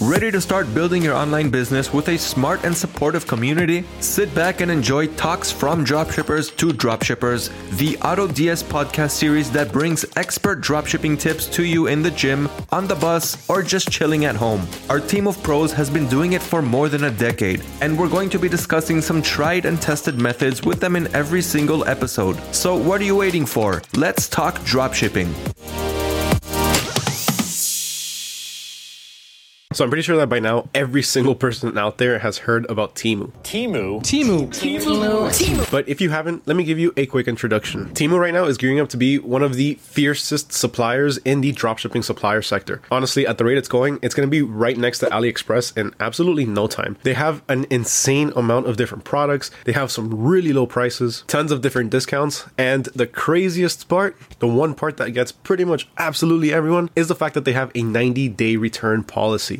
Ready to start building your online business with a smart and supportive community? Sit back and enjoy talks from dropshippers to dropshippers, the AutoDS podcast series that brings expert dropshipping tips to you in the gym, on the bus, or just chilling at home. Our team of pros has been doing it for more than a decade, and we're going to be discussing some tried and tested methods with them in every single episode. So, what are you waiting for? Let's talk dropshipping. So I'm pretty sure that by now every single person out there has heard about Temu. Timu. Timu. Timu. But if you haven't, let me give you a quick introduction. Temu right now is gearing up to be one of the fiercest suppliers in the dropshipping supplier sector. Honestly, at the rate it's going, it's going to be right next to AliExpress in absolutely no time. They have an insane amount of different products. They have some really low prices, tons of different discounts, and the craziest part, the one part that gets pretty much absolutely everyone, is the fact that they have a 90-day return policy.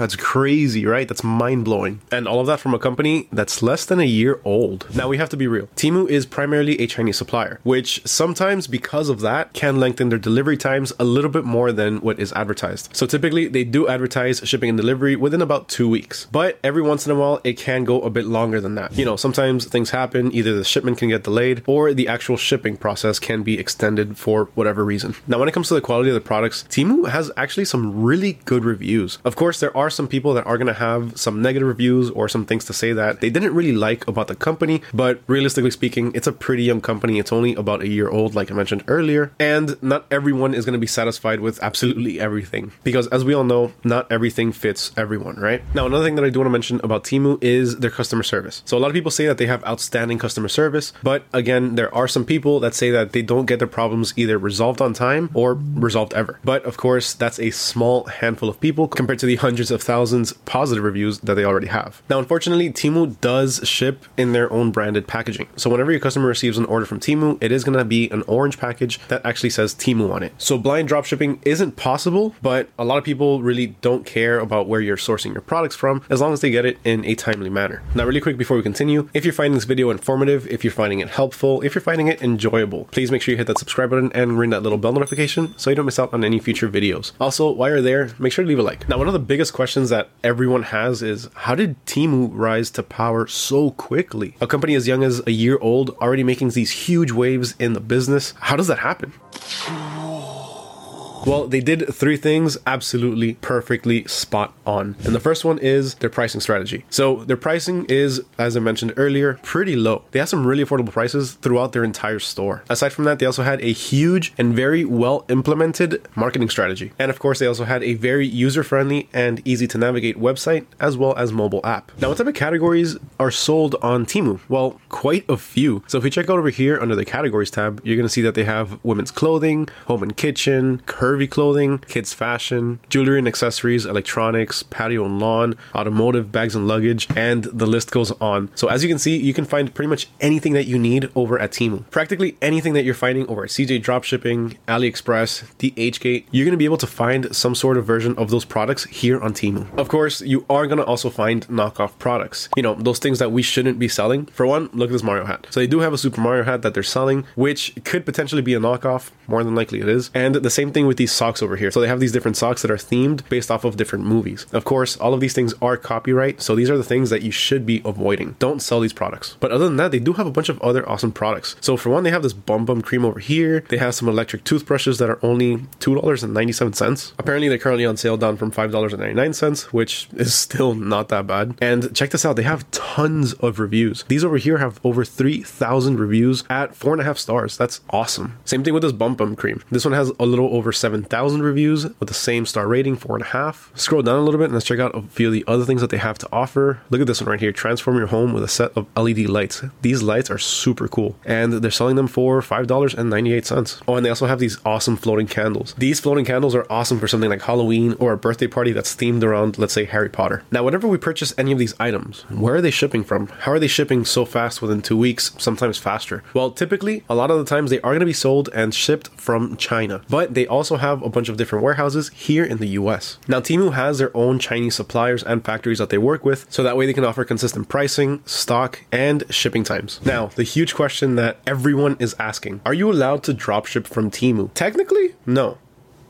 That's crazy, right? That's mind blowing. And all of that from a company that's less than a year old. Now we have to be real. Temu is primarily a Chinese supplier, which sometimes because of that can lengthen their delivery times a little bit more than what is advertised. So typically they do advertise shipping and delivery within about two weeks. But every once in a while it can go a bit longer than that. You know, sometimes things happen, either the shipment can get delayed or the actual shipping process can be extended for whatever reason. Now when it comes to the quality of the products, Temu has actually some really good reviews. Of course, there are some people that are going to have some negative reviews or some things to say that they didn't really like about the company, but realistically speaking, it's a pretty young company. It's only about a year old, like I mentioned earlier, and not everyone is going to be satisfied with absolutely everything because, as we all know, not everything fits everyone, right? Now, another thing that I do want to mention about Temu is their customer service. So, a lot of people say that they have outstanding customer service, but again, there are some people that say that they don't get their problems either resolved on time or resolved ever. But of course, that's a small handful of people compared to the hundreds of thousands positive reviews that they already have. Now, unfortunately, Temu does ship in their own branded packaging. So whenever your customer receives an order from Temu, it is going to be an orange package that actually says Temu on it. So blind dropshipping isn't possible, but a lot of people really don't care about where you're sourcing your products from as long as they get it in a timely manner. Now, really quick before we continue, if you're finding this video informative, if you're finding it helpful, if you're finding it enjoyable, please make sure you hit that subscribe button and ring that little bell notification so you don't miss out on any future videos. Also, while you're there, make sure to leave a like. Now, one of the biggest questions that everyone has is how did Temu rise to power so quickly? A company as young as a year old already making these huge waves in the business. How does that happen? Hmm. Well, they did three things absolutely perfectly spot on. And the first one is their pricing strategy. So, their pricing is, as I mentioned earlier, pretty low. They have some really affordable prices throughout their entire store. Aside from that, they also had a huge and very well implemented marketing strategy. And of course, they also had a very user friendly and easy to navigate website as well as mobile app. Now, what type of categories are sold on Temu? Well, quite a few. So, if we check out over here under the categories tab, you're going to see that they have women's clothing, home and kitchen, curvy clothing, kids fashion, jewelry and accessories, electronics, patio and lawn, automotive, bags and luggage, and the list goes on. So as you can see, you can find pretty much anything that you need over at Temu. Practically anything that you're finding over at CJ Dropshipping, AliExpress, The DHgate, you're going to be able to find some sort of version of those products here on Temu. Of course, you are going to also find knockoff products. You know, those things that we shouldn't be selling. For one, look at this Mario hat. So they do have a Super Mario hat that they're selling, which could potentially be a knockoff, more than likely it is. And the same thing with these socks over here. So they have these different socks that are themed based off of different movies. Of course, all of these things are copyright, so these are the things that you should be avoiding. Don't sell these products. But other than that, they do have a bunch of other awesome products. So for one, they have this Bum Bum cream over here. They have some electric toothbrushes that are only $2.97. Apparently, they're currently on sale down from $5.99, which is still not that bad. And check this out, they have tons of reviews. These over here have over 3,000 reviews at four and a half stars. That's awesome. Same thing with this Bum Bum cream. This one has a little over 7,000 reviews with the same star rating, four and a half. Scroll down a little bit and let's check out a few of the other things that they have to offer. Look at this one right here transform your home with a set of LED lights. These lights are super cool and they're selling them for $5.98. Oh, and they also have these awesome floating candles. These floating candles are awesome for something like Halloween or a birthday party that's themed around, let's say, Harry Potter. Now, whenever we purchase any of these items, where are they shipping from? How are they shipping so fast within two weeks, sometimes faster? Well, typically, a lot of the times they are going to be sold and shipped from China, but they also have a bunch of different warehouses here in the US. Now, Temu has their own Chinese suppliers and factories that they work with, so that way they can offer consistent pricing, stock, and shipping times. Now, the huge question that everyone is asking are you allowed to dropship from Temu? Technically, no.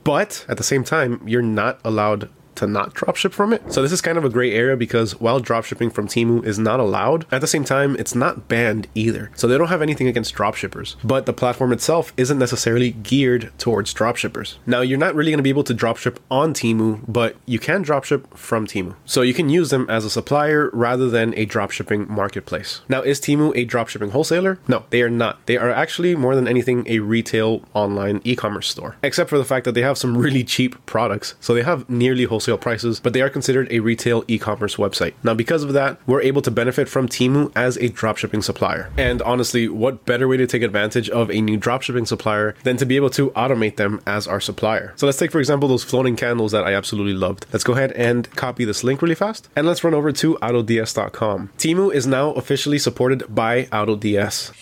But at the same time, you're not allowed to not dropship from it. So this is kind of a gray area because while dropshipping from Temu is not allowed, at the same time, it's not banned either. So they don't have anything against dropshippers, but the platform itself isn't necessarily geared towards dropshippers. Now, you're not really going to be able to dropship on Temu, but you can dropship from Temu. So you can use them as a supplier rather than a dropshipping marketplace. Now, is Temu a dropshipping wholesaler? No, they are not. They are actually more than anything a retail online e-commerce store, except for the fact that they have some really cheap products. So they have nearly wholesale prices, but they are considered a retail e-commerce website. Now, because of that, we're able to benefit from Temu as a dropshipping supplier. And honestly, what better way to take advantage of a new dropshipping supplier than to be able to automate them as our supplier? So let's take, for example, those floating candles that I absolutely loved. Let's go ahead and copy this link really fast, and let's run over to AutoDS.com. Temu is now officially supported by AutoDS.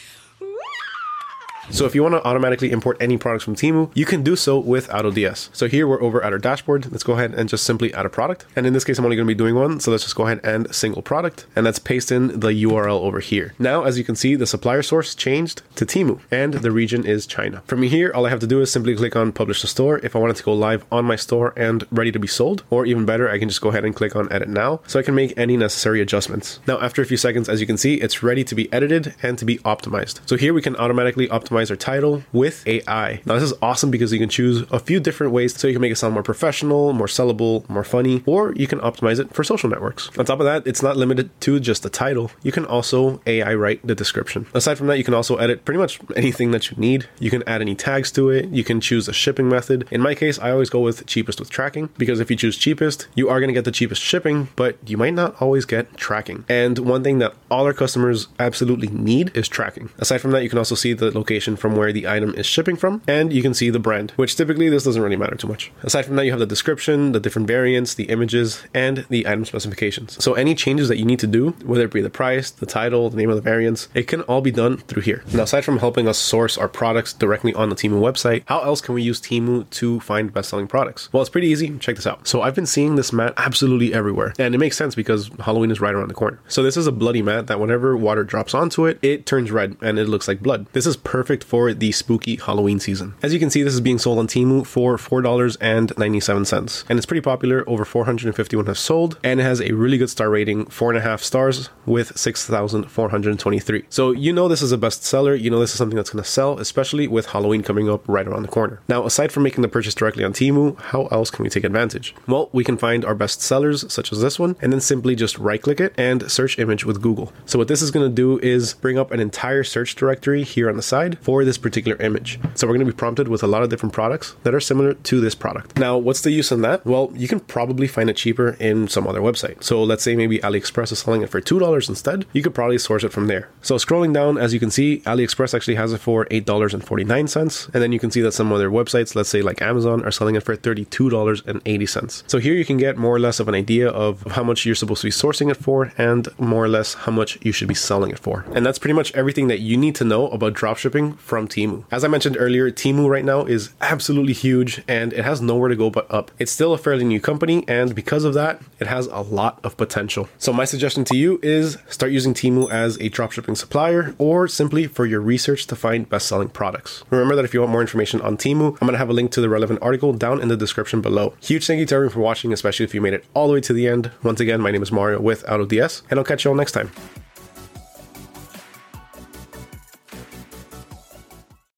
So if you want to automatically import any products from Temu, you can do so with AutoDS. So here we're over at our dashboard. Let's go ahead and just simply add a product. And in this case, I'm only going to be doing one. So let's just go ahead and single product. And let's paste in the URL over here. Now, as you can see, the supplier source changed to Temu and the region is China. From here, all I have to do is simply click on publish to store if I wanted to go live on my store and ready to be sold. Or even better, I can just go ahead and click on edit now so I can make any necessary adjustments. Now, after a few seconds, as you can see, it's ready to be edited and to be optimized. So here we can automatically optimize our title with AI. Now, this is awesome because you can choose a few different ways so you can make it sound more professional, more sellable, more funny, or you can optimize it for social networks. On top of that, it's not limited to just the title. You can also AI write the description. Aside from that, you can also edit pretty much anything that you need. You can add any tags to it. You can choose a shipping method. In my case, I always go with cheapest with tracking because if you choose cheapest, you are going to get the cheapest shipping, but you might not always get tracking. And one thing that all our customers absolutely need is tracking. Aside from that, you can also see the location from where the item is shipping from, and you can see the brand, which typically this doesn't really matter too much. Aside from that, you have the description, the different variants, the images, and the item specifications. So any changes that you need to do, whether it be the price, the title, the name of the variants, it can all be done through here. Now, aside from helping us source our products directly on the Temu website, how else can we use Temu to find best-selling products? Well, it's pretty easy. Check this out. So I've been seeing this mat absolutely everywhere, and it makes sense because Halloween is right around the corner. So this is a bloody mat that whenever water drops onto it, it turns red and it looks like blood. This is perfect for the spooky Halloween season. As you can see, this is being sold on Temu for $4.97, and it's pretty popular. Over 451 have sold, and it has a really good star rating, four and a half stars with 6,423. So you know this is a bestseller. You know this is something that's going to sell, especially with Halloween coming up right around the corner. Now, aside from making the purchase directly on Temu, how else can we take advantage? Well, we can find our best sellers, such as this one, and then simply just right click it and search image with Google. So what this is going to do is bring up an entire search directory here on the side for this particular image. So we're going to be prompted with a lot of different products that are similar to this product. Now, what's the use in that? Well, you can probably find it cheaper in some other website. So let's say maybe AliExpress is selling it for $2 instead. You could probably source it from there. So scrolling down, as you can see, AliExpress actually has it for $8.49. And then you can see that some other websites, let's say like Amazon, are selling it for $32.80. So here you can get more or less of an idea of how much you're supposed to be sourcing it for and more or less how much you should be selling it for. And that's pretty much everything that you need to know about dropshipping from Temu. As I mentioned earlier, Temu right now is absolutely huge and it has nowhere to go but up. It's still a fairly new company, and because of that, it has a lot of potential. So, my suggestion to you is start using Temu as a dropshipping supplier or simply for your research to find best selling products. Remember that if you want more information on Temu, I'm going to have a link to the relevant article down in the description below. Huge thank you to everyone for watching, especially if you made it all the way to the end. Once again, my name is Mario with AutoDS, and I'll catch you all next time.